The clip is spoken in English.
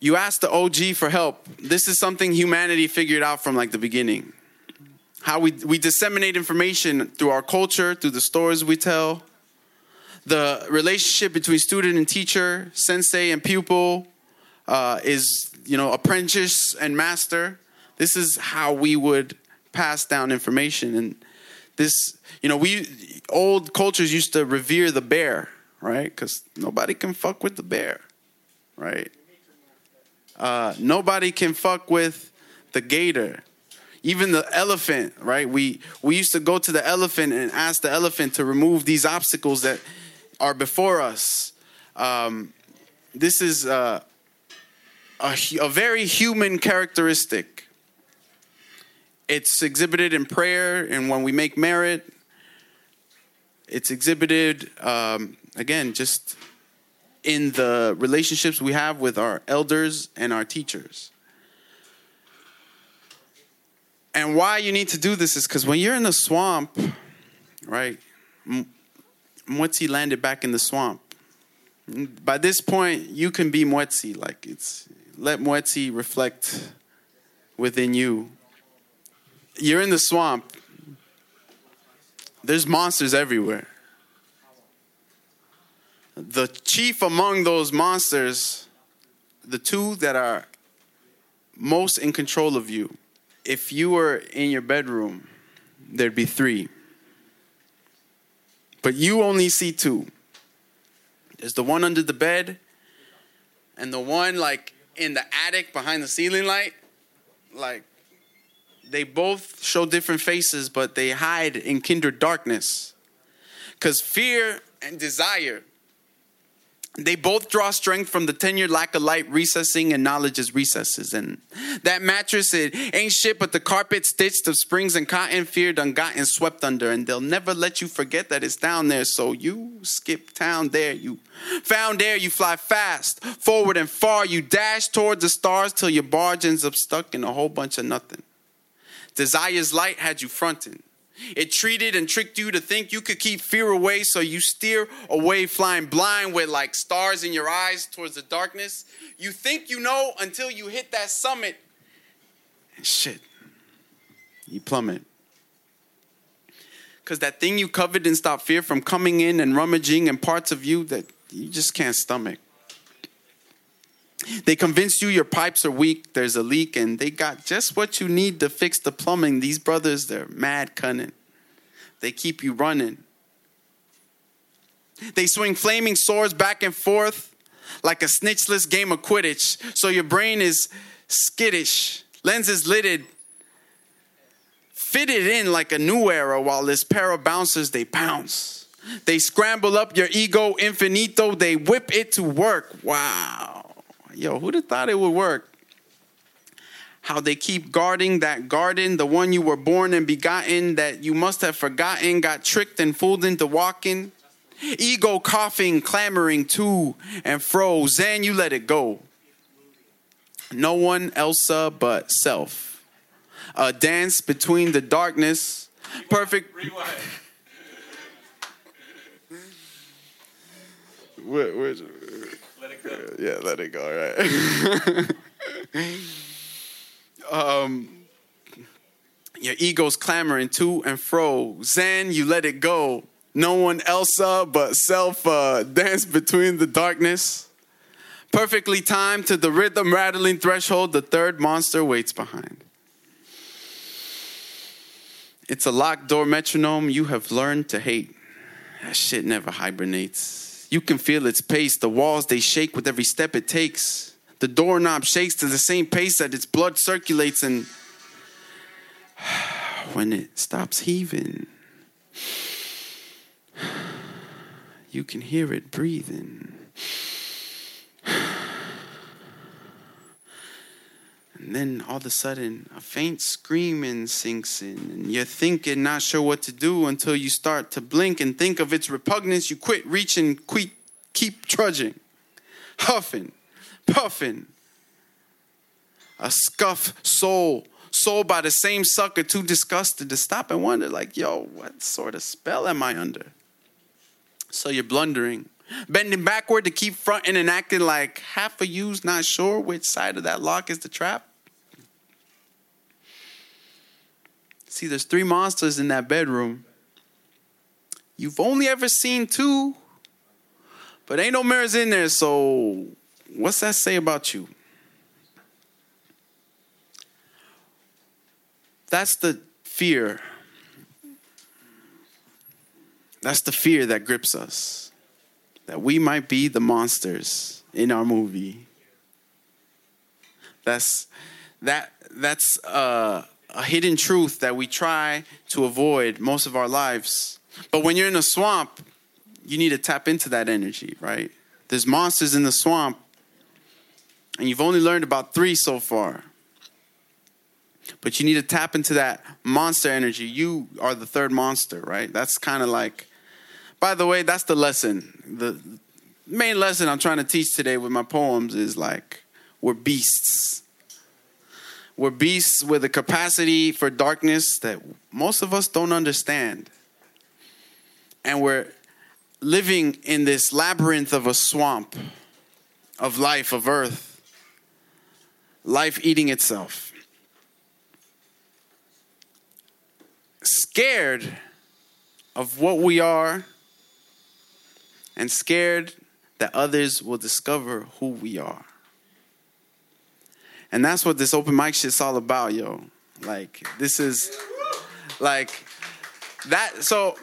you ask the OG for help. This is something humanity figured out from like the beginning. How we, we disseminate information through our culture, through the stories we tell, the relationship between student and teacher, sensei and pupil, uh, is you know apprentice and master. This is how we would pass down information, and this you know we old cultures used to revere the bear, right? Because nobody can fuck with the bear, right? Uh, nobody can fuck with the gator. Even the elephant right? We we used to go to the elephant and ask the elephant to remove these obstacles that are before us. Um, this is uh, a, a very human characteristic. It's exhibited in prayer and when we make merit. It's exhibited um, again just in the relationships we have with our elders and our teachers and why you need to do this is because when you're in the swamp, right? Mwetsi landed back in the swamp. By this point, you can be Mwetsi. Like it's let Mwetsi reflect within you. You're in the swamp. There's monsters everywhere. The chief among those monsters, the two that are most in control of you, if you were in your bedroom, there'd be three. But you only see two. There's the one under the bed, and the one like in the attic behind the ceiling light. Like, they both show different faces, but they hide in kindred darkness. Because fear and desire they both draw strength from the tenured lack of light recessing and knowledge's recesses. And that mattress, it ain't shit but the carpet stitched of springs and cotton, feared, ungotten, swept under. And they'll never let you forget that it's down there. So you skip town there. You found air, you fly fast, forward and far. You dash toward the stars till your barge ends up stuck in a whole bunch of nothing. Desire's light had you fronting. It treated and tricked you to think you could keep fear away, so you steer away, flying blind with like stars in your eyes towards the darkness. You think you know until you hit that summit. And shit, you plummet. Because that thing you covered didn't stop fear from coming in and rummaging in parts of you that you just can't stomach. They convinced you your pipes are weak, there's a leak, and they got just what you need to fix the plumbing. These brothers, they're mad cunning. They keep you running. They swing flaming swords back and forth like a snitchless game of Quidditch. So your brain is skittish, lenses lidded, fitted in like a new era while this pair of bouncers they pounce. They scramble up your ego infinito, they whip it to work. Wow yo, who'd have thought it would work? How they keep guarding that garden, the one you were born and begotten, that you must have forgotten, got tricked and fooled into walking. Ego coughing, clamoring to and fro. Zen, you let it go. No one else but self. A dance between the darkness. Perfect. Rewind. Where, where's, let it go. Yeah, let it go. Right. um, your ego's clamoring to and fro. Zen, you let it go. No one else uh, but self uh, dance between the darkness. Perfectly timed to the rhythm rattling threshold, the third monster waits behind. It's a locked door metronome you have learned to hate. That shit never hibernates. You can feel its pace. The walls, they shake with every step it takes. The doorknob shakes to the same pace that its blood circulates, and when it stops heaving, you can hear it breathing. And then all of a sudden, a faint screaming sinks in, and you're thinking, not sure what to do until you start to blink and think of its repugnance. You quit reaching, quit, keep trudging, huffing, puffing. A scuff soul, sold by the same sucker, too disgusted to stop and wonder, like, yo, what sort of spell am I under? So you're blundering, bending backward to keep fronting and acting like half of you's not sure which side of that lock is the trap. See, there's three monsters in that bedroom. You've only ever seen two, but ain't no mirrors in there, so what's that say about you? That's the fear. That's the fear that grips us. That we might be the monsters in our movie. That's that that's uh, a hidden truth that we try to avoid most of our lives. But when you're in a swamp, you need to tap into that energy, right? There's monsters in the swamp, and you've only learned about three so far. But you need to tap into that monster energy. You are the third monster, right? That's kind of like, by the way, that's the lesson. The main lesson I'm trying to teach today with my poems is like, we're beasts. We're beasts with a capacity for darkness that most of us don't understand. And we're living in this labyrinth of a swamp of life, of earth, life eating itself. scared of what we are and scared that others will discover who we are. And that's what this open mic shit's all about, yo. Like, this is like that. So,